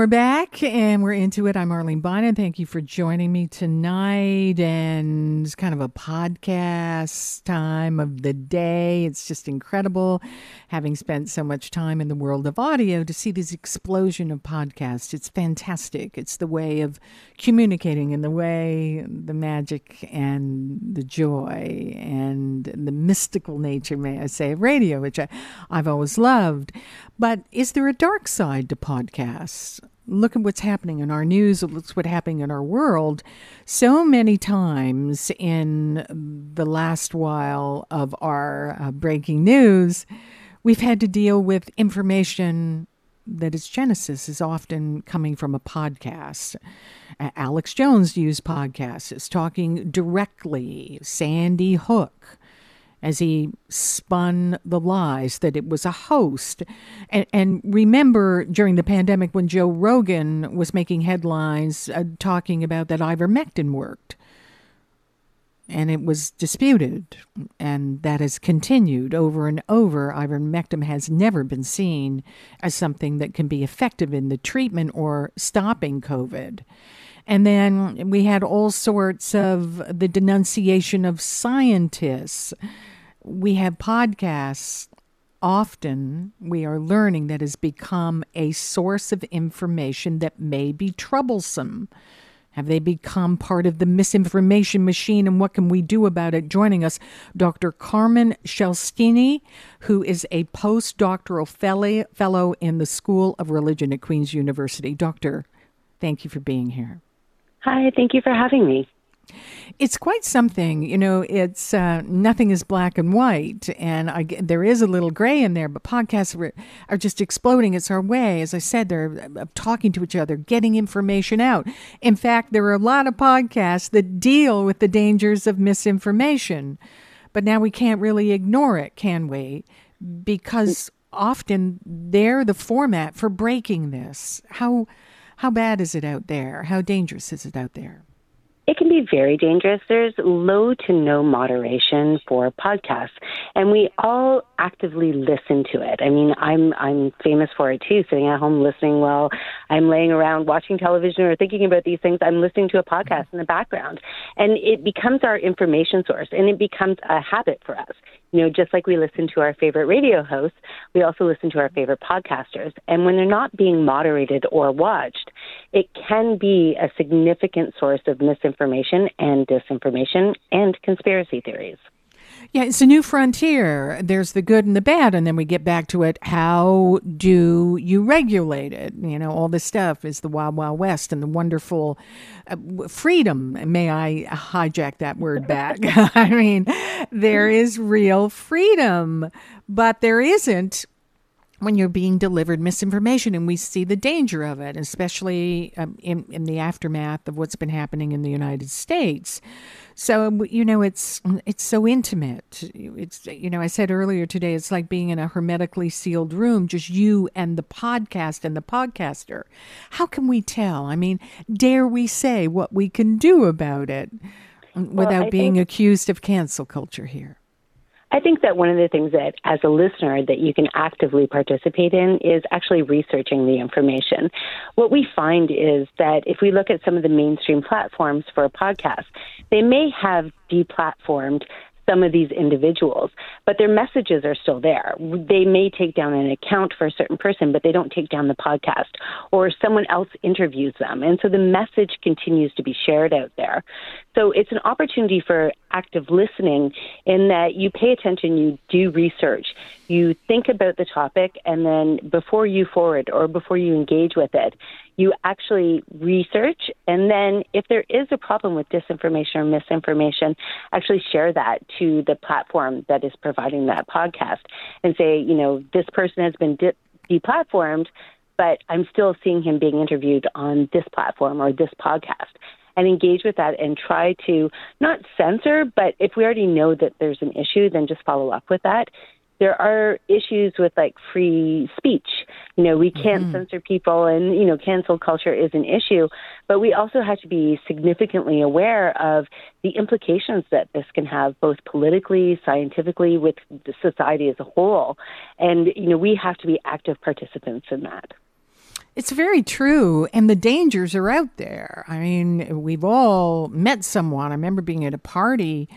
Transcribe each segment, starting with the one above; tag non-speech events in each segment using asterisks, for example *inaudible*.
we're back and we're into it. I'm Arlene Bynon. Thank you for joining me tonight. And it's kind of a podcast time of the day. It's just incredible having spent so much time in the world of audio to see this explosion of podcasts. It's fantastic. It's the way of communicating and the way, the magic and the joy and the mystical nature, may I say, of radio, which I, I've always loved. But is there a dark side to podcasts? Look at what's happening in our news. Look at what's happening in our world. So many times in the last while of our uh, breaking news, we've had to deal with information that its genesis is often coming from a podcast. Uh, Alex Jones used podcasts, is talking directly. Sandy Hook as he spun the lies that it was a host. And, and remember during the pandemic when Joe Rogan was making headlines uh, talking about that ivermectin worked. And it was disputed, and that has continued over and over. Ivermectin has never been seen as something that can be effective in the treatment or stopping COVID. And then we had all sorts of the denunciation of scientists we have podcasts often we are learning that has become a source of information that may be troublesome. Have they become part of the misinformation machine and what can we do about it? Joining us, Dr. Carmen Celestini, who is a postdoctoral fellow in the School of Religion at Queen's University. Doctor, thank you for being here. Hi, thank you for having me. It's quite something, you know. It's uh, nothing is black and white, and I, there is a little gray in there. But podcasts are, are just exploding. It's our way, as I said, they're uh, talking to each other, getting information out. In fact, there are a lot of podcasts that deal with the dangers of misinformation, but now we can't really ignore it, can we? Because often they're the format for breaking this. How how bad is it out there? How dangerous is it out there? it can be very dangerous. There's low to no moderation for podcasts, and we all actively listen to it. I mean, I'm I'm famous for it too, sitting at home listening while I'm laying around watching television or thinking about these things. I'm listening to a podcast in the background, and it becomes our information source, and it becomes a habit for us. You know, just like we listen to our favorite radio hosts, we also listen to our favorite podcasters. And when they're not being moderated or watched, it can be a significant source of misinformation and disinformation and conspiracy theories. Yeah, it's a new frontier. There's the good and the bad, and then we get back to it. How do you regulate it? You know, all this stuff is the wild, wild west and the wonderful uh, freedom. May I hijack that word back? *laughs* I mean, there is real freedom, but there isn't when you're being delivered misinformation, and we see the danger of it, especially um, in, in the aftermath of what's been happening in the United States. So you know, it's it's so intimate. It's you know, I said earlier today, it's like being in a hermetically sealed room, just you and the podcast and the podcaster. How can we tell? I mean, dare we say what we can do about it without well, being think- accused of cancel culture here? I think that one of the things that, as a listener, that you can actively participate in is actually researching the information. What we find is that if we look at some of the mainstream platforms for a podcast, they may have deplatformed some of these individuals, but their messages are still there. They may take down an account for a certain person, but they don't take down the podcast, or someone else interviews them. And so the message continues to be shared out there. So it's an opportunity for active listening in that you pay attention, you do research, you think about the topic, and then before you forward or before you engage with it, you actually research. And then if there is a problem with disinformation or misinformation, actually share that to the platform that is providing that podcast and say, you know, this person has been de- deplatformed but I'm still seeing him being interviewed on this platform or this podcast and engage with that and try to not censor, but if we already know that there's an issue, then just follow up with that. There are issues with like free speech. You know, we can't mm-hmm. censor people and, you know, cancel culture is an issue, but we also have to be significantly aware of the implications that this can have both politically, scientifically, with the society as a whole. And, you know, we have to be active participants in that. It's very true. And the dangers are out there. I mean, we've all met someone. I remember being at a party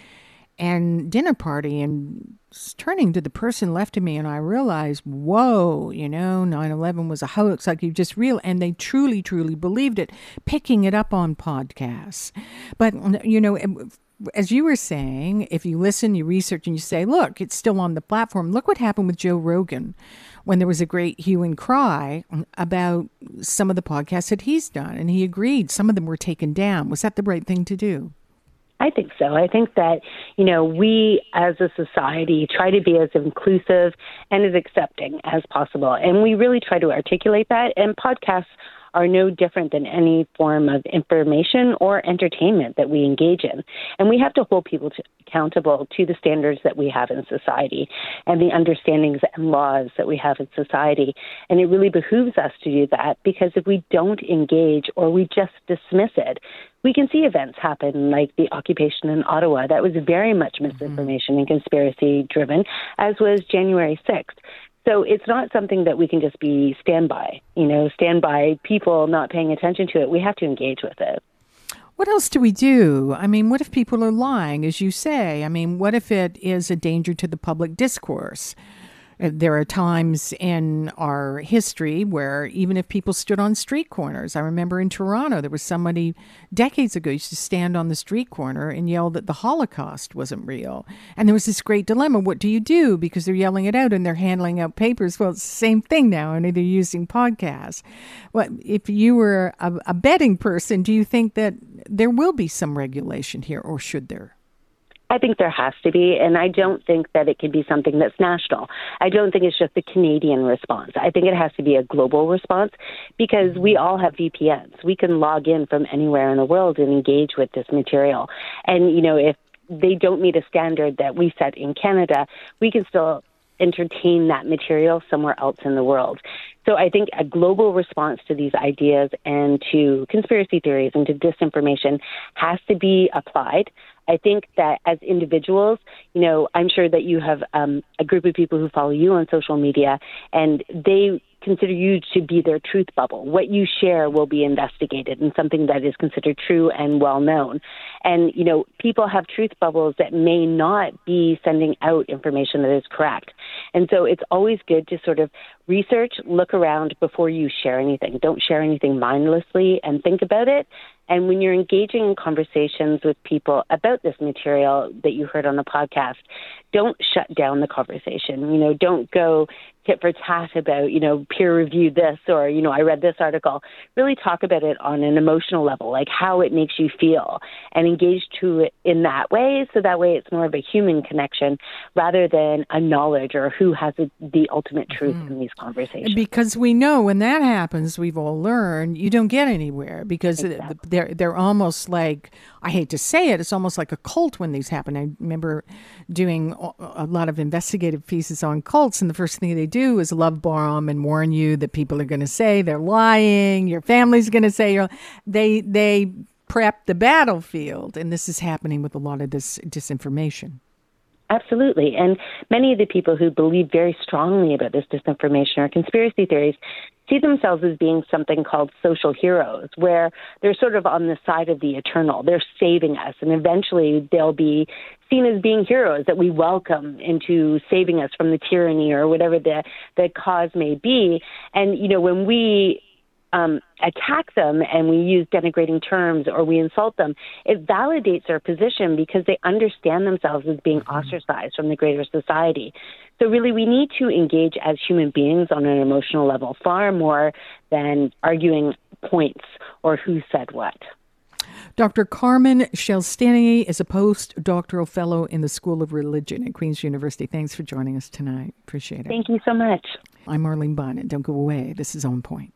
and dinner party and turning to the person left of me and I realized, whoa, you know, 9-11 was a hoax. Like you just real, and they truly, truly believed it, picking it up on podcasts. But, you know, as you were saying, if you listen, you research, and you say, look, it's still on the platform. Look what happened with Joe Rogan when there was a great hue and cry about some of the podcasts that he's done. And he agreed some of them were taken down. Was that the right thing to do? I think so. I think that, you know, we as a society try to be as inclusive and as accepting as possible. And we really try to articulate that. And podcasts are no different than any form of information or entertainment that we engage in. And we have to hold people to, accountable to the standards that we have in society and the understandings and laws that we have in society. And it really behooves us to do that because if we don't engage or we just dismiss it, we can see events happen like the occupation in Ottawa. That was very much mm-hmm. misinformation mm-hmm. and conspiracy driven, as was January 6th. So it's not something that we can just be standby, you know, stand by people not paying attention to it. We have to engage with it. What else do we do? I mean, what if people are lying, as you say? I mean, what if it is a danger to the public discourse? There are times in our history where even if people stood on street corners, I remember in Toronto, there was somebody decades ago used to stand on the street corner and yell that the Holocaust wasn't real. And there was this great dilemma. What do you do? Because they're yelling it out and they're handling out papers. Well, it's the same thing now, and they're using podcasts. Well, if you were a, a betting person, do you think that there will be some regulation here, or should there? I think there has to be, and I don't think that it can be something that's national. I don't think it's just a Canadian response. I think it has to be a global response because we all have VPNs. We can log in from anywhere in the world and engage with this material. And, you know, if they don't meet a standard that we set in Canada, we can still entertain that material somewhere else in the world. So I think a global response to these ideas and to conspiracy theories and to disinformation has to be applied. I think that as individuals, you know, I'm sure that you have um, a group of people who follow you on social media, and they consider you to be their truth bubble. What you share will be investigated and something that is considered true and well known. And, you know, people have truth bubbles that may not be sending out information that is correct. And so it's always good to sort of research, look around before you share anything. Don't share anything mindlessly and think about it and when you're engaging in conversations with people about this material that you heard on the podcast, don't shut down the conversation. You know, don't go tit for tat about, you know, peer review this or, you know, I read this article. Really talk about it on an emotional level, like how it makes you feel and engage to it in that way. So that way it's more of a human connection rather than a knowledge or who has a, the ultimate truth mm-hmm. in these conversations. Because we know when that happens, we've all learned you don't get anywhere because exactly. they're, they're almost like, I hate to say it, it's almost like a cult when these happen. I remember doing a lot of investigative pieces on cults, and the first thing they do is love bomb and warn you that people are going to say they're lying, your family's going to say you're. They they prep the battlefield, and this is happening with a lot of this disinformation. Absolutely. And many of the people who believe very strongly about this disinformation or conspiracy theories see themselves as being something called social heroes, where they're sort of on the side of the eternal. They're saving us, and eventually they'll be seen as being heroes that we welcome into saving us from the tyranny or whatever the, the cause may be. And, you know, when we um, attack them and we use denigrating terms or we insult them, it validates their position because they understand themselves as being mm-hmm. ostracized from the greater society. So, really, we need to engage as human beings on an emotional level far more than arguing points or who said what. Dr. Carmen Celestini is a postdoctoral fellow in the School of Religion at Queen's University. Thanks for joining us tonight. Appreciate it. Thank you so much. I'm Arlene Bynon. Don't go away. This is On Point.